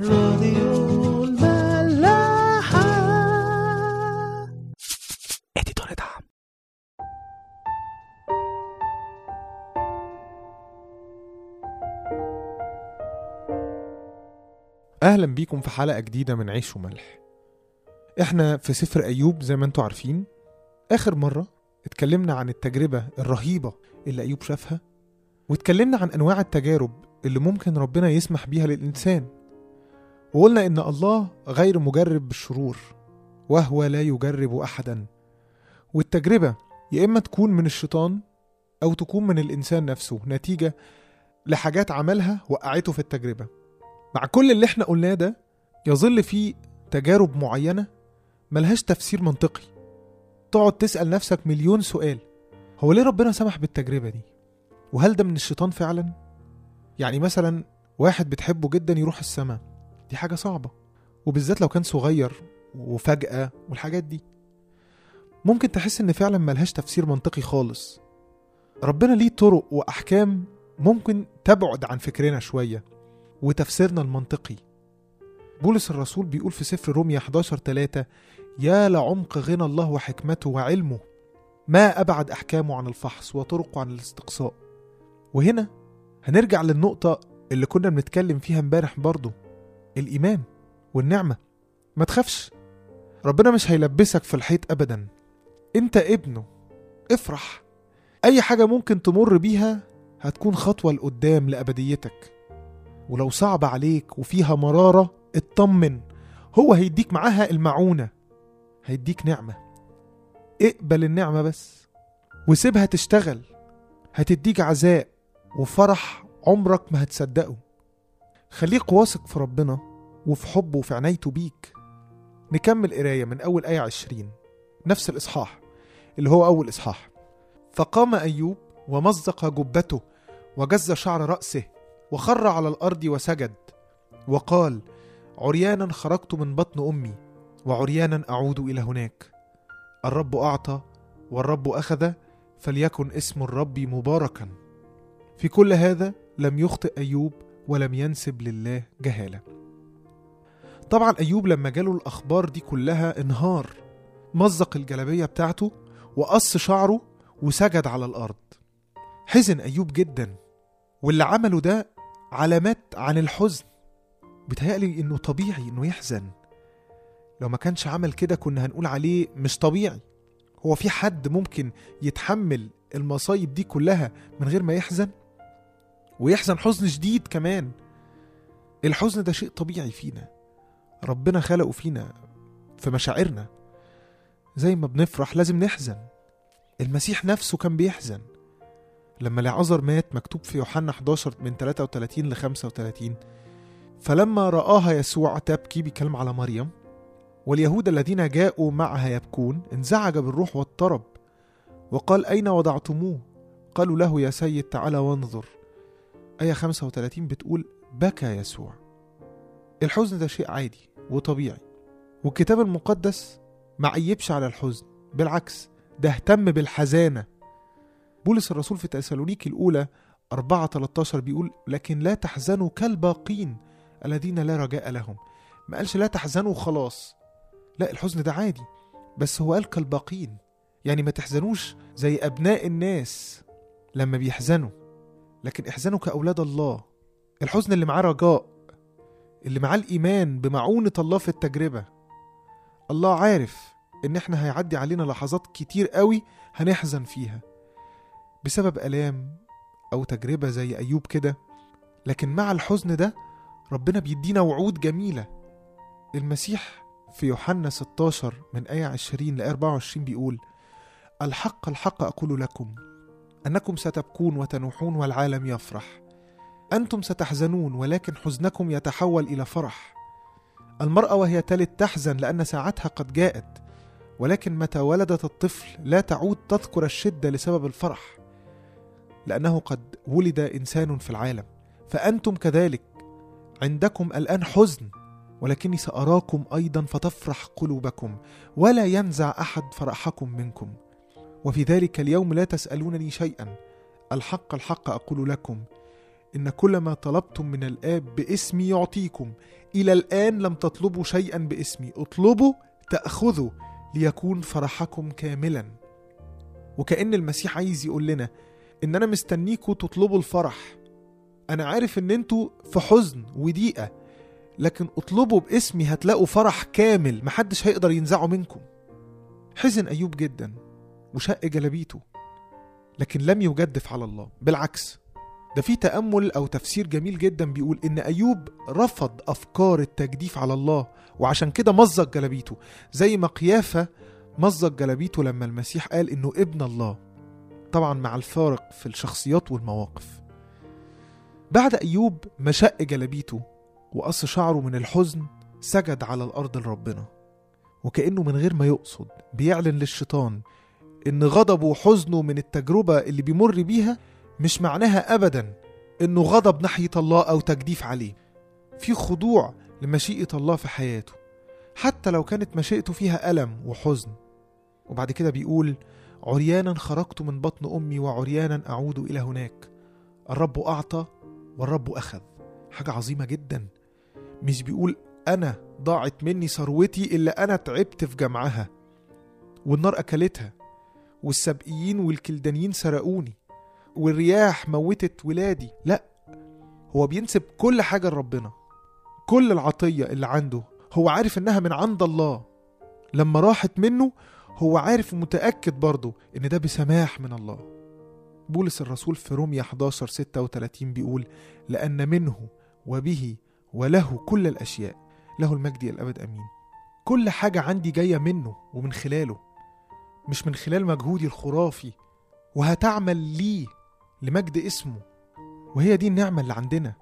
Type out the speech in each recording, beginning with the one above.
راديو الملاحة. اديتور دعم. أهلا بيكم في حلقة جديدة من عيش وملح. إحنا في سفر أيوب زي ما أنتوا عارفين. آخر مرة اتكلمنا عن التجربة الرهيبة اللي أيوب شافها واتكلمنا عن أنواع التجارب اللي ممكن ربنا يسمح بيها للإنسان. وقلنا إن الله غير مجرب بالشرور وهو لا يجرب احدا والتجربة يا إما تكون من الشيطان أو تكون من الإنسان نفسه نتيجة لحاجات عملها وقعته في التجربة مع كل اللي إحنا قلناه ده يظل في تجارب معينة ملهاش تفسير منطقي تقعد تسأل نفسك مليون سؤال هو ليه ربنا سمح بالتجربة دي؟ وهل ده من الشيطان فعلا؟ يعني مثلا واحد بتحبه جدا يروح السماء دي حاجة صعبة وبالذات لو كان صغير وفجأة والحاجات دي. ممكن تحس إن فعلا ملهاش تفسير منطقي خالص. ربنا ليه طرق وأحكام ممكن تبعد عن فكرنا شوية وتفسيرنا المنطقي. بولس الرسول بيقول في سفر روميا 11 3 يا لعمق غنى الله وحكمته وعلمه ما أبعد أحكامه عن الفحص وطرقه عن الاستقصاء. وهنا هنرجع للنقطة اللي كنا بنتكلم فيها امبارح برضو. الإيمان والنعمة. ما تخافش. ربنا مش هيلبسك في الحيط أبدا. أنت ابنه. افرح. أي حاجة ممكن تمر بيها هتكون خطوة لقدام لأبديتك. ولو صعب عليك وفيها مرارة اطمن. هو هيديك معاها المعونة. هيديك نعمة. اقبل النعمة بس. وسيبها تشتغل. هتديك عزاء وفرح عمرك ما هتصدقه. خليك واثق في ربنا وفي حبه وفي عنايته بيك. نكمل قراية من أول آية عشرين. نفس الإصحاح اللي هو أول إصحاح. فقام أيوب ومزق جبته وجز شعر رأسه وخر على الأرض وسجد وقال عريانا خرجت من بطن أمي وعريانا أعود إلى هناك. الرب أعطى والرب أخذ فليكن اسم الرب مباركا. في كل هذا لم يخطئ أيوب ولم ينسب لله جهالة. طبعا أيوب لما جاله الأخبار دي كلها انهار مزق الجلابية بتاعته وقص شعره وسجد على الأرض. حزن أيوب جدا واللي عمله ده علامات عن الحزن. بيتهيألي إنه طبيعي إنه يحزن. لو ما كانش عمل كده كنا هنقول عليه مش طبيعي. هو في حد ممكن يتحمل المصايب دي كلها من غير ما يحزن؟ ويحزن حزن شديد كمان. الحزن ده شيء طبيعي فينا. ربنا خلقه فينا في مشاعرنا. زي ما بنفرح لازم نحزن. المسيح نفسه كان بيحزن. لما لعازر مات مكتوب في يوحنا 11 من 33 ل 35 فلما رآها يسوع تبكي بيتكلم على مريم. واليهود الذين جاءوا معها يبكون انزعج بالروح واضطرب. وقال أين وضعتموه؟ قالوا له يا سيد تعالى وانظر. آية 35 بتقول بكى يسوع. الحزن ده شيء عادي وطبيعي والكتاب المقدس ما عيبش على الحزن بالعكس ده اهتم بالحزانة. بولس الرسول في تسالونيكي الأولى 4 13 بيقول لكن لا تحزنوا كالباقين الذين لا رجاء لهم. ما قالش لا تحزنوا خلاص لا الحزن ده عادي بس هو قال كالباقين. يعني ما تحزنوش زي أبناء الناس لما بيحزنوا. لكن احزنوا كأولاد الله الحزن اللي معاه رجاء اللي معاه الإيمان بمعونة الله في التجربة. الله عارف إن إحنا هيعدي علينا لحظات كتير قوي هنحزن فيها بسبب آلام أو تجربة زي أيوب كده. لكن مع الحزن ده ربنا بيدينا وعود جميلة. المسيح في يوحنا 16 من آية 20 ل 24 بيقول الحق الحق أقول لكم أنكم ستبكون وتنوحون والعالم يفرح. أنتم ستحزنون ولكن حزنكم يتحول إلى فرح. المرأة وهي تلد تحزن لأن ساعتها قد جاءت ولكن متى ولدت الطفل لا تعود تذكر الشدة لسبب الفرح لأنه قد ولد إنسان في العالم. فأنتم كذلك عندكم الآن حزن ولكني سأراكم أيضا فتفرح قلوبكم ولا ينزع أحد فرحكم منكم. وفي ذلك اليوم لا تسألونني شيئا. الحق الحق أقول لكم إن كل ما طلبتم من الآب باسمي يعطيكم. إلى الآن لم تطلبوا شيئا باسمي. اطلبوا تأخذوا ليكون فرحكم كاملا. وكأن المسيح عايز يقول لنا إن أنا مستنيكوا تطلبوا الفرح. أنا عارف إن أنتوا في حزن وضيقة لكن اطلبوا باسمي هتلاقوا فرح كامل. محدش هيقدر ينزعه منكم. حزن أيوب جدا. وشق جلبيته لكن لم يجدف على الله. بالعكس ده في تأمل أو تفسير جميل جدا بيقول إن أيوب رفض أفكار التجديف على الله وعشان كده مزق جلبيته زي ما قيافة مزق جلبيته لما المسيح قال إنه ابن الله. طبعا مع الفارق في الشخصيات والمواقف. بعد أيوب ما شق جلبيته وقص شعره من الحزن سجد على الأرض لربنا. وكأنه من غير ما يقصد بيعلن للشيطان إن غضبه وحزنه من التجربة اللي بيمر بيها مش معناها أبدا إنه غضب ناحية الله أو تجديف عليه. في خضوع لمشيئة الله في حياته حتى لو كانت مشيئته فيها ألم وحزن. وبعد كده بيقول عريانا خرجت من بطن أمي وعريانا أعود إلى هناك. الرب أعطى والرب أخذ. حاجة عظيمة جدا. مش بيقول أنا ضاعت مني ثروتي إلا أنا تعبت في جمعها والنار أكلتها. والسبئيين والكلدانيين سرقوني والرياح موتت ولادي. لا هو بينسب كل حاجة لربنا كل العطية اللي عنده. هو عارف إنها من عند الله. لما راحت منه هو عارف ومتأكد برضه إن ده بسماح من الله. بولس الرسول في روميا 11 36 بيقول لأن منه وبه وله كل الأشياء. له المجد الأبد أمين. كل حاجة عندي جاية منه ومن خلاله. مش من خلال مجهودي الخرافي وهتعمل ليه لمجد اسمه. وهي دي النعمة اللي عندنا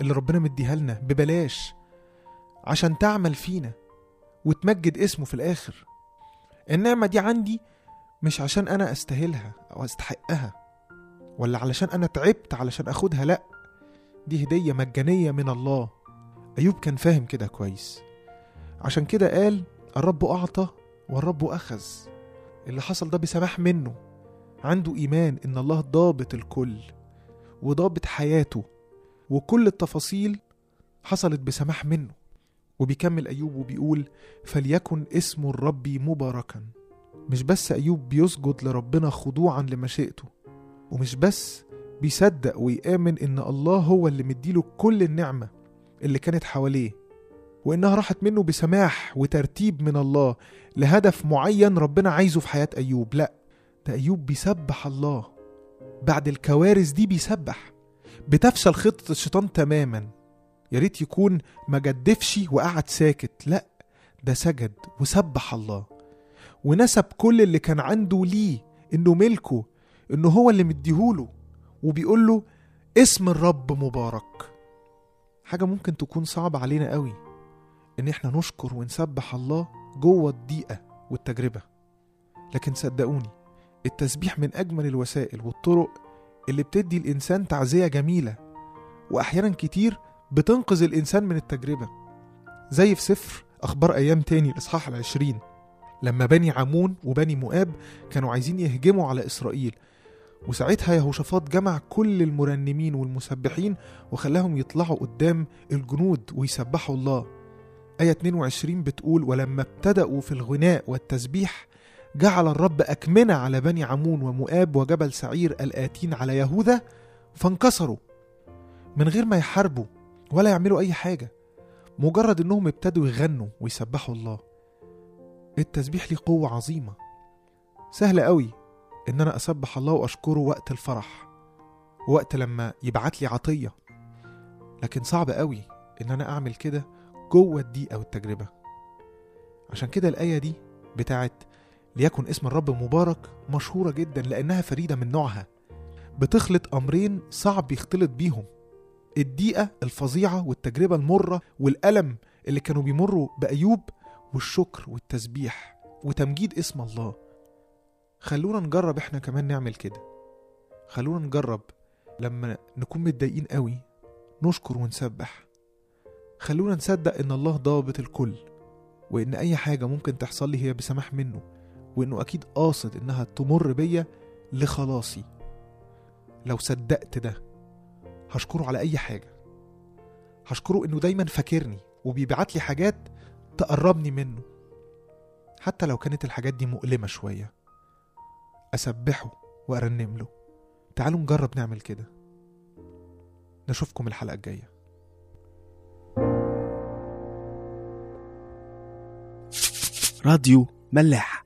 اللي ربنا مديها لنا ببلاش عشان تعمل فينا وتمجد اسمه في الآخر. النعمة دي عندي مش عشان أنا أستاهلها أو أستحقها ولا علشان أنا تعبت علشان أخدها لأ دي هدية مجانية من الله. أيوب كان فاهم كده كويس. عشان كده قال الرب أعطى والرب أخذ. اللي حصل ده بسماح منه. عنده إيمان إن الله ضابط الكل وضابط حياته وكل التفاصيل حصلت بسماح منه. وبيكمل أيوب وبيقول فليكن اسم الرب مباركا. مش بس أيوب بيسجد لربنا خضوعا لمشيئته ومش بس بيصدق ويآمن إن الله هو اللي مديله كل النعمة اللي كانت حواليه. وإنها راحت منه بسماح وترتيب من الله لهدف معين ربنا عايزه في حياة أيوب. لأ ده أيوب بيسبح الله. بعد الكوارث دي بيسبح. بتفشل خطة الشيطان تماما. يا ريت يكون ما جدفش وقعد ساكت. لا ده سجد وسبح الله. ونسب كل اللي كان عنده ليه إنه ملكه إنه هو اللي مديهوله. وبيقول له اسم الرب مبارك. حاجة ممكن تكون صعبة علينا قوي. إن إحنا نشكر ونسبح الله جوه الضيقة والتجربة. لكن صدقوني التسبيح من أجمل الوسائل والطرق اللي بتدي الإنسان تعزية جميلة وأحيانا كتير بتنقذ الإنسان من التجربة. زي في سفر أخبار أيام تاني الإصحاح العشرين لما بني عمون وبني مؤاب كانوا عايزين يهجموا على إسرائيل وساعتها يهوشافاط جمع كل المرنمين والمسبحين وخلاهم يطلعوا قدام الجنود ويسبحوا الله. آية 22 بتقول ولما ابتدأوا في الغناء والتسبيح جعل الرب أكمنة على بني عمون ومؤاب وجبل سعير الآتين على يهوذا فانكسروا من غير ما يحاربوا ولا يعملوا أي حاجة مجرد إنهم ابتدوا يغنوا ويسبحوا الله. التسبيح ليه قوة عظيمة. سهل قوي إن أنا أسبح الله وأشكره وقت الفرح وقت لما يبعت لي عطية. لكن صعب قوي إن أنا أعمل كده جوه الضيقة والتجربة عشان كده الآية دي بتاعت ليكن اسم الرب مبارك مشهورة جدا لأنها فريدة من نوعها. بتخلط أمرين صعب يختلط بيهم. الضيقة الفظيعة والتجربة المرة والألم اللي كانوا بيمروا بأيوب والشكر والتسبيح وتمجيد اسم الله. خلونا نجرب إحنا كمان نعمل كده. خلونا نجرب لما نكون متضايقين قوي نشكر ونسبح. خلونا نصدق إن الله ضابط الكل وإن أي حاجة ممكن تحصل لي هي بسماح منه وإنه أكيد قاصد إنها تمر بيا لخلاصي. لو صدقت ده هشكره على أي حاجة. هشكره إنه دايما فاكرني وبيبعت لي حاجات تقربني منه. حتى لو كانت الحاجات دي مؤلمة شوية. أسبحه وأرنم له. تعالوا نجرب نعمل كده. نشوفكم الحلقة الجاية. راديو ملاح.